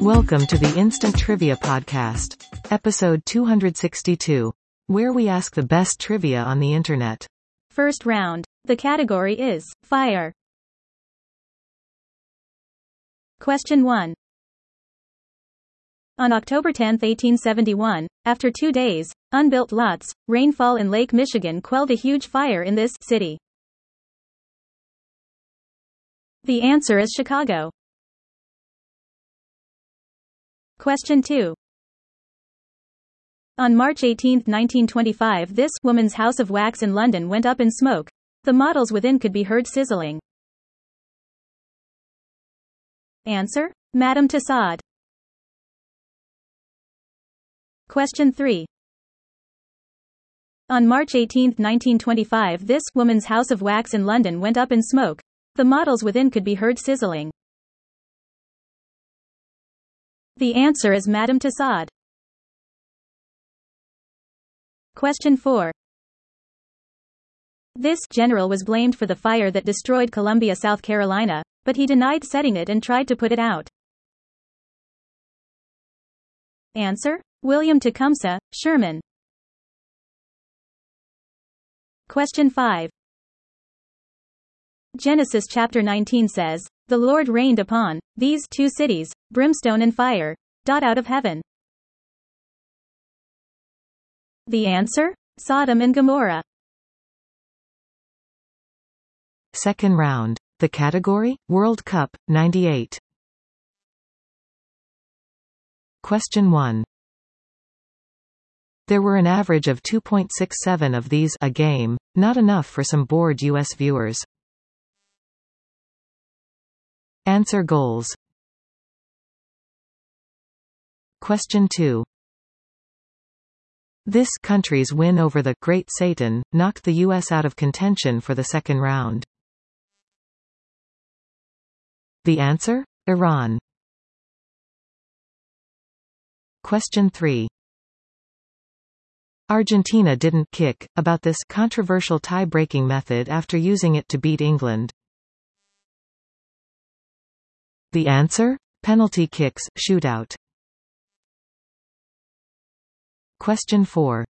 Welcome to the Instant Trivia Podcast, episode 262, where we ask the best trivia on the internet. First round. The category is fire. Question 1. On October 10, 1871, after two days, unbuilt lots, rainfall in Lake Michigan quelled a huge fire in this city. The answer is Chicago. Question 2. On March 18, 1925, this woman's house of wax in London went up in smoke. The models within could be heard sizzling. Answer? Madame Tussaud. Question 3. On March 18, 1925, this woman's house of wax in London went up in smoke. The models within could be heard sizzling. The answer is Madame Tussaud. Question 4. This general was blamed for the fire that destroyed Columbia, South Carolina, but he denied setting it and tried to put it out. Answer? William Tecumseh, Sherman. Question 5. Genesis chapter 19 says, The Lord rained upon these two cities, brimstone and fire, dot out of heaven. The answer? Sodom and Gomorrah. Second round. The category? World Cup, 98. Question 1. There were an average of 2.67 of these a game, not enough for some bored U.S. viewers. Answer goals. Question 2. This country's win over the Great Satan knocked the U.S. out of contention for the second round. The answer? Iran. Question 3. Argentina didn't kick about this controversial tie-breaking method after using it to beat England. The answer? Penalty kicks, shootout. Question 4.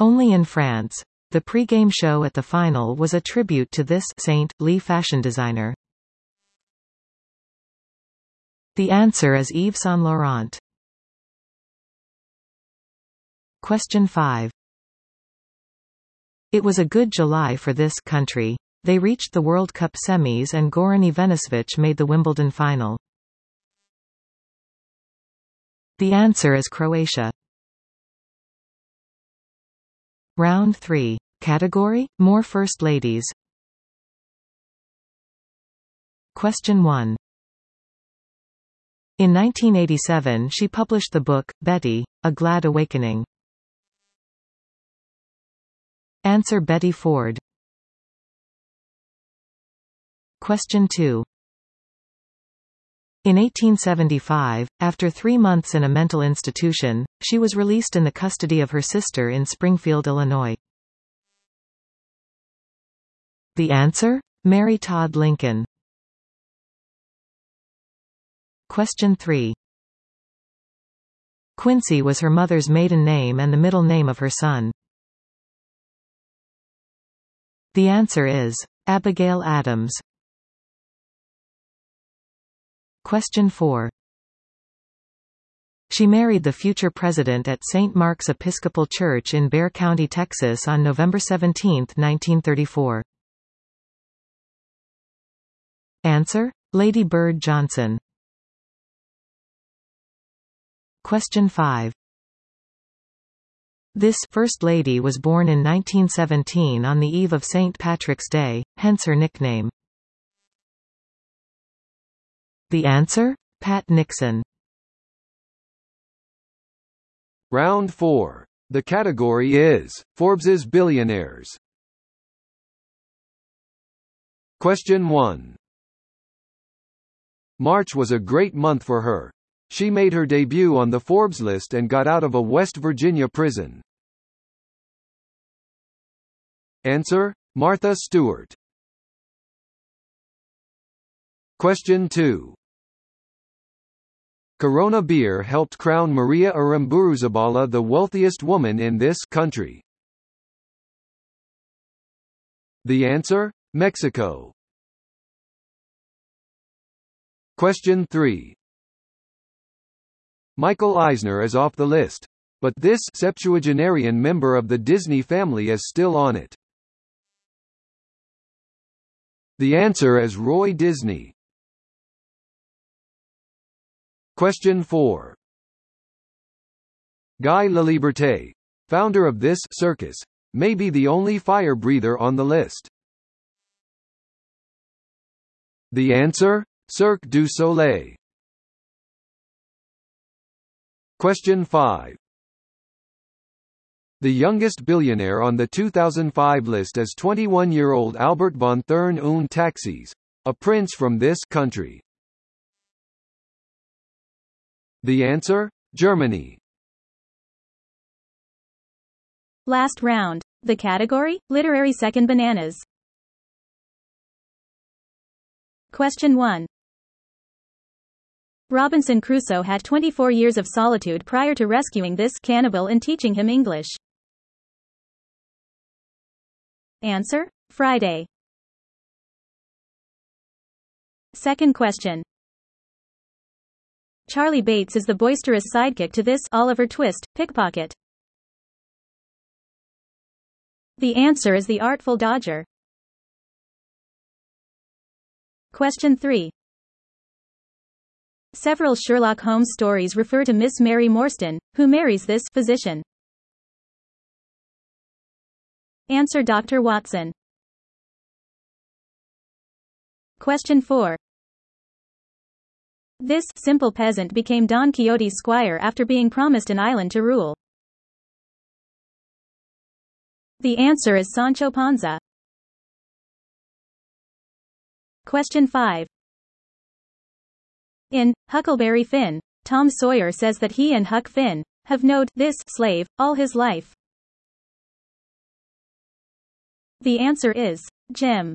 Only in France. The pre-game show at the final was a tribute to this Saint Lee fashion designer. The answer is Yves Saint Laurent. Question 5. It was a good July for this country. They reached the World Cup semis and Goran Ivanisevic made the Wimbledon final. The answer is Croatia. Round 3. Category? More First Ladies. Question 1. In 1987 she published the book, Betty, A Glad Awakening. Answer Betty Ford. Question 2. In 1875, after three months in a mental institution, she was released in the custody of her sister in Springfield, Illinois. The answer? Mary Todd Lincoln. Question 3. Quincy was her mother's maiden name and the middle name of her son. The answer is Abigail Adams. Question 4. She married the future president at St. Mark's Episcopal Church in Bexar County, Texas on November 17, 1934. Answer? Lady Bird Johnson. Question 5. This First Lady was born in 1917 on the eve of St. Patrick's Day, hence her nickname. The answer? Pat Nixon. Round 4. The category is Forbes's Billionaires. Question 1. March was a great month for her. She made her debut on the Forbes list and got out of a West Virginia prison. Answer: Martha Stewart. Question 2. Corona beer helped crown Maria Aramburu the wealthiest woman in this country. The answer? Mexico. Question 3. Michael Eisner is off the list. But this septuagenarian member of the Disney family is still on it. The answer is Roy Disney. Question 4. Guy Laliberté, founder of this circus, may be the only fire breather on the list. The answer? Cirque du Soleil. Question 5. The youngest billionaire on the 2005 list is 21-year-old Albert von Thurn und Taxis, a prince from this country. The answer? Germany. Last round. The category? Literary second bananas. Question 1. Robinson Crusoe had 24 years of solitude prior to rescuing this cannibal and teaching him English. Answer? Friday. Second question. Charlie Bates is the boisterous sidekick to this Oliver Twist pickpocket. The answer is the Artful Dodger. Question 3. Several Sherlock Holmes stories refer to Miss Mary Morstan, who marries this physician. Answer Dr. Watson. Question 4. This simple peasant became Don Quixote's squire after being promised an island to rule. The answer is Sancho Panza. Question 5. In Huckleberry Finn, Tom Sawyer says that he and Huck Finn have knowed this slave all his life. The answer is Jim.